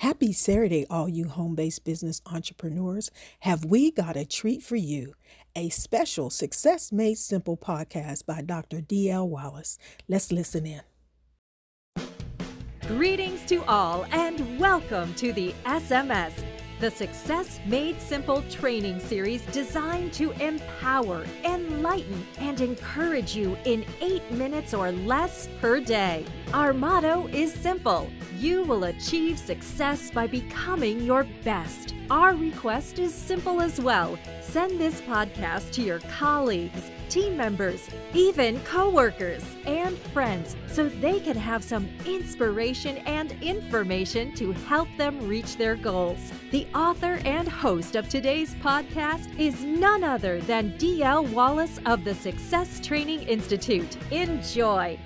Happy Saturday, all you home based business entrepreneurs. Have we got a treat for you? A special Success Made Simple podcast by Dr. D.L. Wallace. Let's listen in. Greetings to all, and welcome to the SMS the Success Made Simple training series designed to empower, enlighten, and encourage you in eight minutes or less per day. Our motto is simple you will achieve success by becoming your best. Our request is simple as well. Send this podcast to your colleagues, team members, even coworkers and friends so they can have some inspiration and information to help them reach their goals. The author and host of today's podcast is none other than DL Wallace of the Success Training Institute. Enjoy.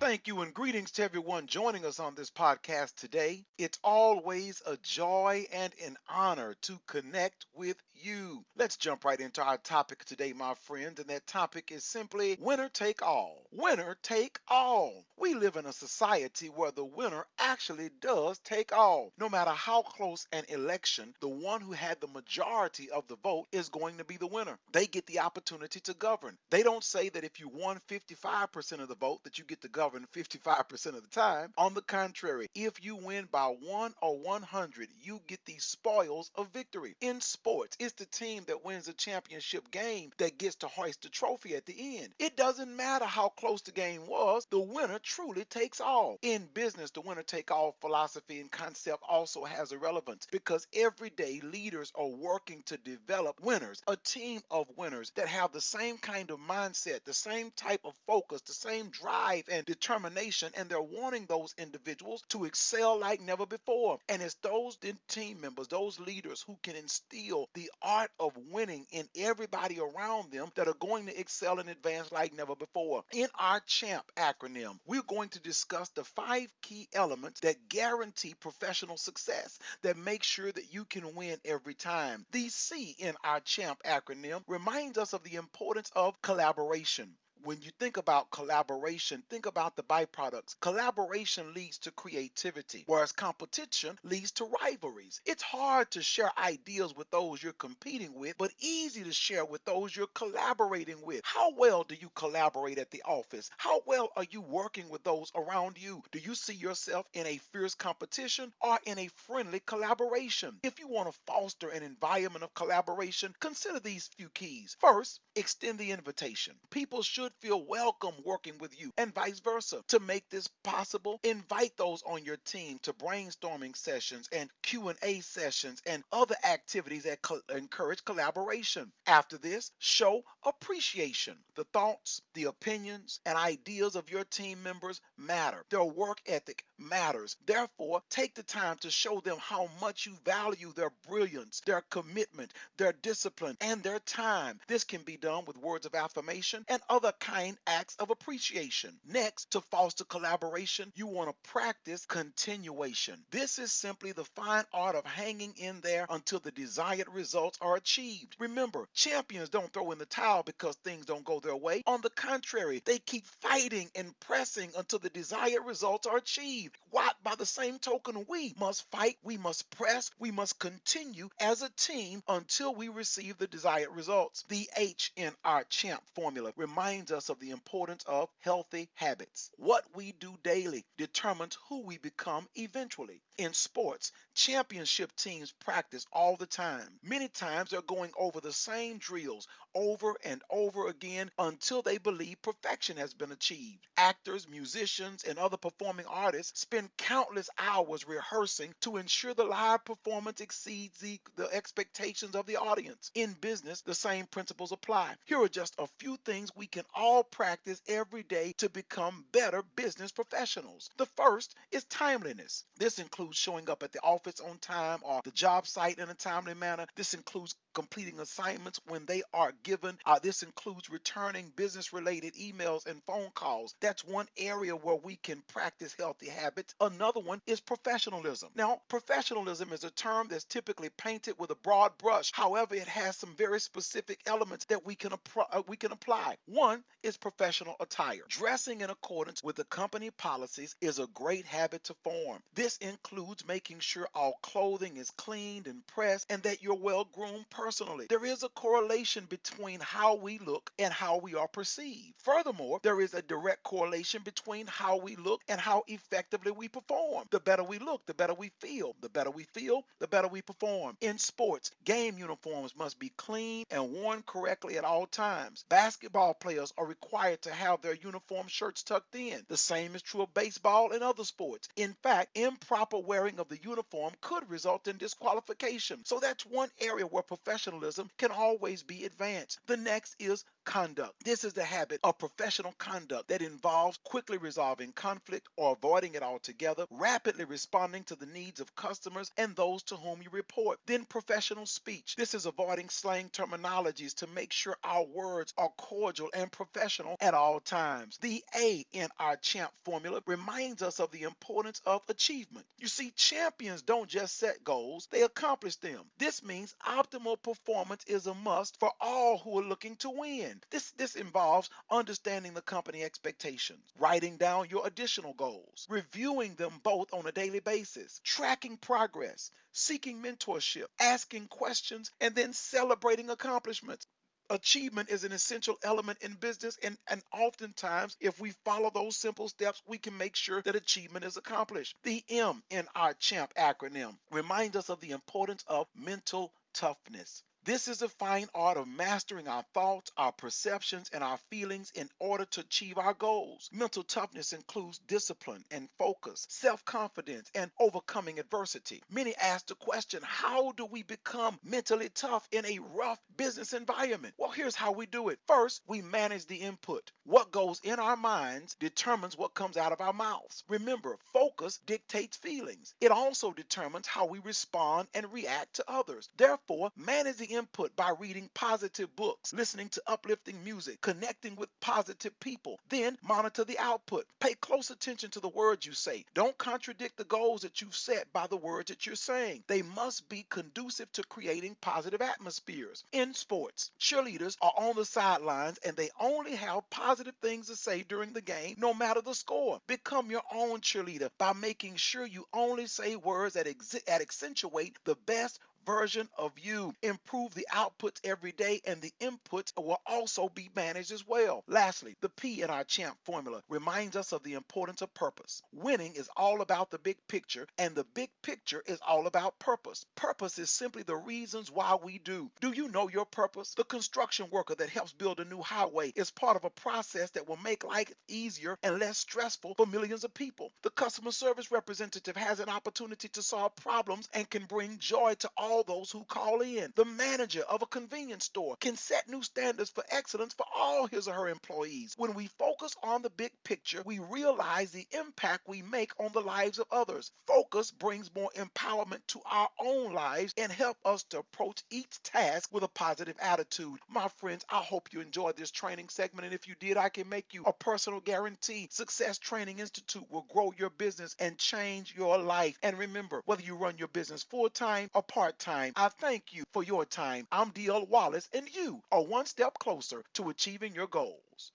Thank you and greetings to everyone joining us on this podcast today. It's always a joy and an honor to connect with you. Let's jump right into our topic today, my friends, and that topic is simply winner take all. Winner take all. We live in a society where the winner actually does take all. No matter how close an election, the one who had the majority of the vote is going to be the winner. They get the opportunity to govern. They don't say that if you won 55% of the vote that you get to govern 55% of the time. On the contrary, if you win by 1 or 100, you get the spoils of victory. In sports, it's the team that wins the championship game that gets to hoist the trophy at the end. It doesn't matter how close the game was, the winner truly takes all. In business, the winner take all philosophy and concept also has a relevance because every day leaders are working to develop winners, a team of winners that have the same kind of mindset, the same type of focus, the same drive and determination, and they're wanting those individuals to excel like never before. And it's those team members, those leaders who can instill the art of winning in everybody around them that are going to excel and advance like never before. In our CHAMP acronym, we're going to discuss the five key elements that guarantee professional success, that make sure that you can win every time. The C in our CHAMP acronym reminds us of the importance of collaboration when you think about collaboration, think about the byproducts. Collaboration leads to creativity, whereas competition leads to rivalries. It's hard to share ideas with those you're competing with, but easy to share with those you're collaborating with. How well do you collaborate at the office? How well are you working with those around you? Do you see yourself in a fierce competition or in a friendly collaboration? If you want to foster an environment of collaboration, consider these few keys. First, extend the invitation. People should should feel welcome working with you and vice versa. To make this possible, invite those on your team to brainstorming sessions and Q&A sessions and other activities that co- encourage collaboration. After this, show appreciation. The thoughts, the opinions, and ideas of your team members matter. Their work ethic matters. Therefore, take the time to show them how much you value their brilliance, their commitment, their discipline, and their time. This can be done with words of affirmation and other kind acts of appreciation. Next, to foster collaboration, you want to practice continuation. This is simply the fine art of hanging in there until the desired results are achieved. Remember, champions don't throw in the towel because things don't go their way. On the contrary, they keep fighting and pressing until the desired results are achieved. Why? By the same token, we must fight, we must press, we must continue as a team until we receive the desired results. The H in our CHAMP formula reminds reminds us of the importance of healthy habits. What we do daily determines who we become eventually. In sports, championship teams practice all the time. Many times they're going over the same drills over and over again until they believe perfection has been achieved. Actors, musicians, and other performing artists spend countless hours rehearsing to ensure the live performance exceeds the, the expectations of the audience. In business, the same principles apply. Here are just a few things we can all practice every day to become better business professionals. The first is timeliness. This includes showing up at the office on time or the job site in a timely manner. This includes completing assignments when they are given. Uh, this includes returning business related emails and phone calls. That's one area where we can practice healthy habits. Another one is professionalism. Now, professionalism is a term that's typically painted with a broad brush. However, it has some very specific elements that we can, uh, we can apply. One, is professional attire. Dressing in accordance with the company policies is a great habit to form. This includes making sure all clothing is cleaned and pressed and that you're well groomed personally. There is a correlation between how we look and how we are perceived. Furthermore, there is a direct correlation between how we look and how effectively we perform. The better we look, the better we feel. The better we feel, the better we perform. In sports, game uniforms must be clean and worn correctly at all times. Basketball players are required to have their uniform shirts tucked in. The same is true of baseball and other sports. In fact, improper wearing of the uniform could result in disqualification. So that's one area where professionalism can always be advanced. The next is conduct. This is the habit of professional conduct that involves quickly resolving conflict or avoiding it altogether, rapidly responding to the needs of customers and those to whom you report. Then professional speech. This is avoiding slang terminologies to make sure our words are cordial and professional at all times. The A in our CHAMP formula reminds us of the importance of achievement. You see, champions don't just set goals, they accomplish them. This means optimal performance is a must for all who are looking to win. This this involves understanding the company expectations, writing down your additional goals, reviewing them both on a daily basis, tracking progress, seeking mentorship, asking questions, and then celebrating accomplishments. Achievement is an essential element in business and, and oftentimes if we follow those simple steps we can make sure that achievement is accomplished. The m in our champ acronym reminds us of the importance of mental toughness this is a fine art of mastering our thoughts, our perceptions, and our feelings in order to achieve our goals. Mental toughness includes discipline and focus, self confidence, and overcoming adversity. Many ask the question how do we become mentally tough in a rough business environment? Well, here's how we do it. First, we manage the input. What goes in our minds determines what comes out of our mouths. Remember, focus dictates feelings, it also determines how we respond and react to others. Therefore, managing input by reading positive books, listening to uplifting music, connecting with positive people. Then monitor the output. Pay close attention to the words you say. Don't contradict the goals that you've set by the words that you're saying. They must be conducive to creating positive atmospheres. In sports, cheerleaders are on the sidelines and they only have positive things to say during the game, no matter the score. Become your own cheerleader by making sure you only say words that, ex- that accentuate the best version of you. Improve the outputs every day, and the inputs will also be managed as well. Lastly, the P in our CHAMP formula reminds us of the importance of purpose. Winning is all about the big picture, and the big picture is all about purpose. Purpose is simply the reasons why we do. Do you know your purpose? The construction worker that helps build a new highway is part of a process that will make life easier and less stressful for millions of people. The customer service representative has an opportunity to solve problems and can bring joy to all all those who call in. The manager of a convenience store can set new standards for excellence for all his or her employees. When we focus on the big picture, we realize the impact we make on the lives of others. Focus brings more empowerment to our own lives and help us to approach each task with a positive attitude. My friends, I hope you enjoyed this training segment and if you did, I can make you a personal guarantee. Success Training Institute will grow your business and change your life. And remember, whether you run your business full-time or part time. I thank you for your time. I'm DL Wallace, and you are one step closer to achieving your goals.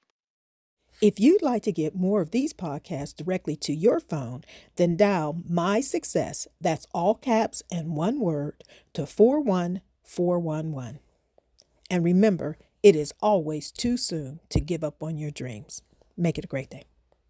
If you'd like to get more of these podcasts directly to your phone, then dial My Success, that's all caps and one word, to 41411. And remember, it is always too soon to give up on your dreams. Make it a great day.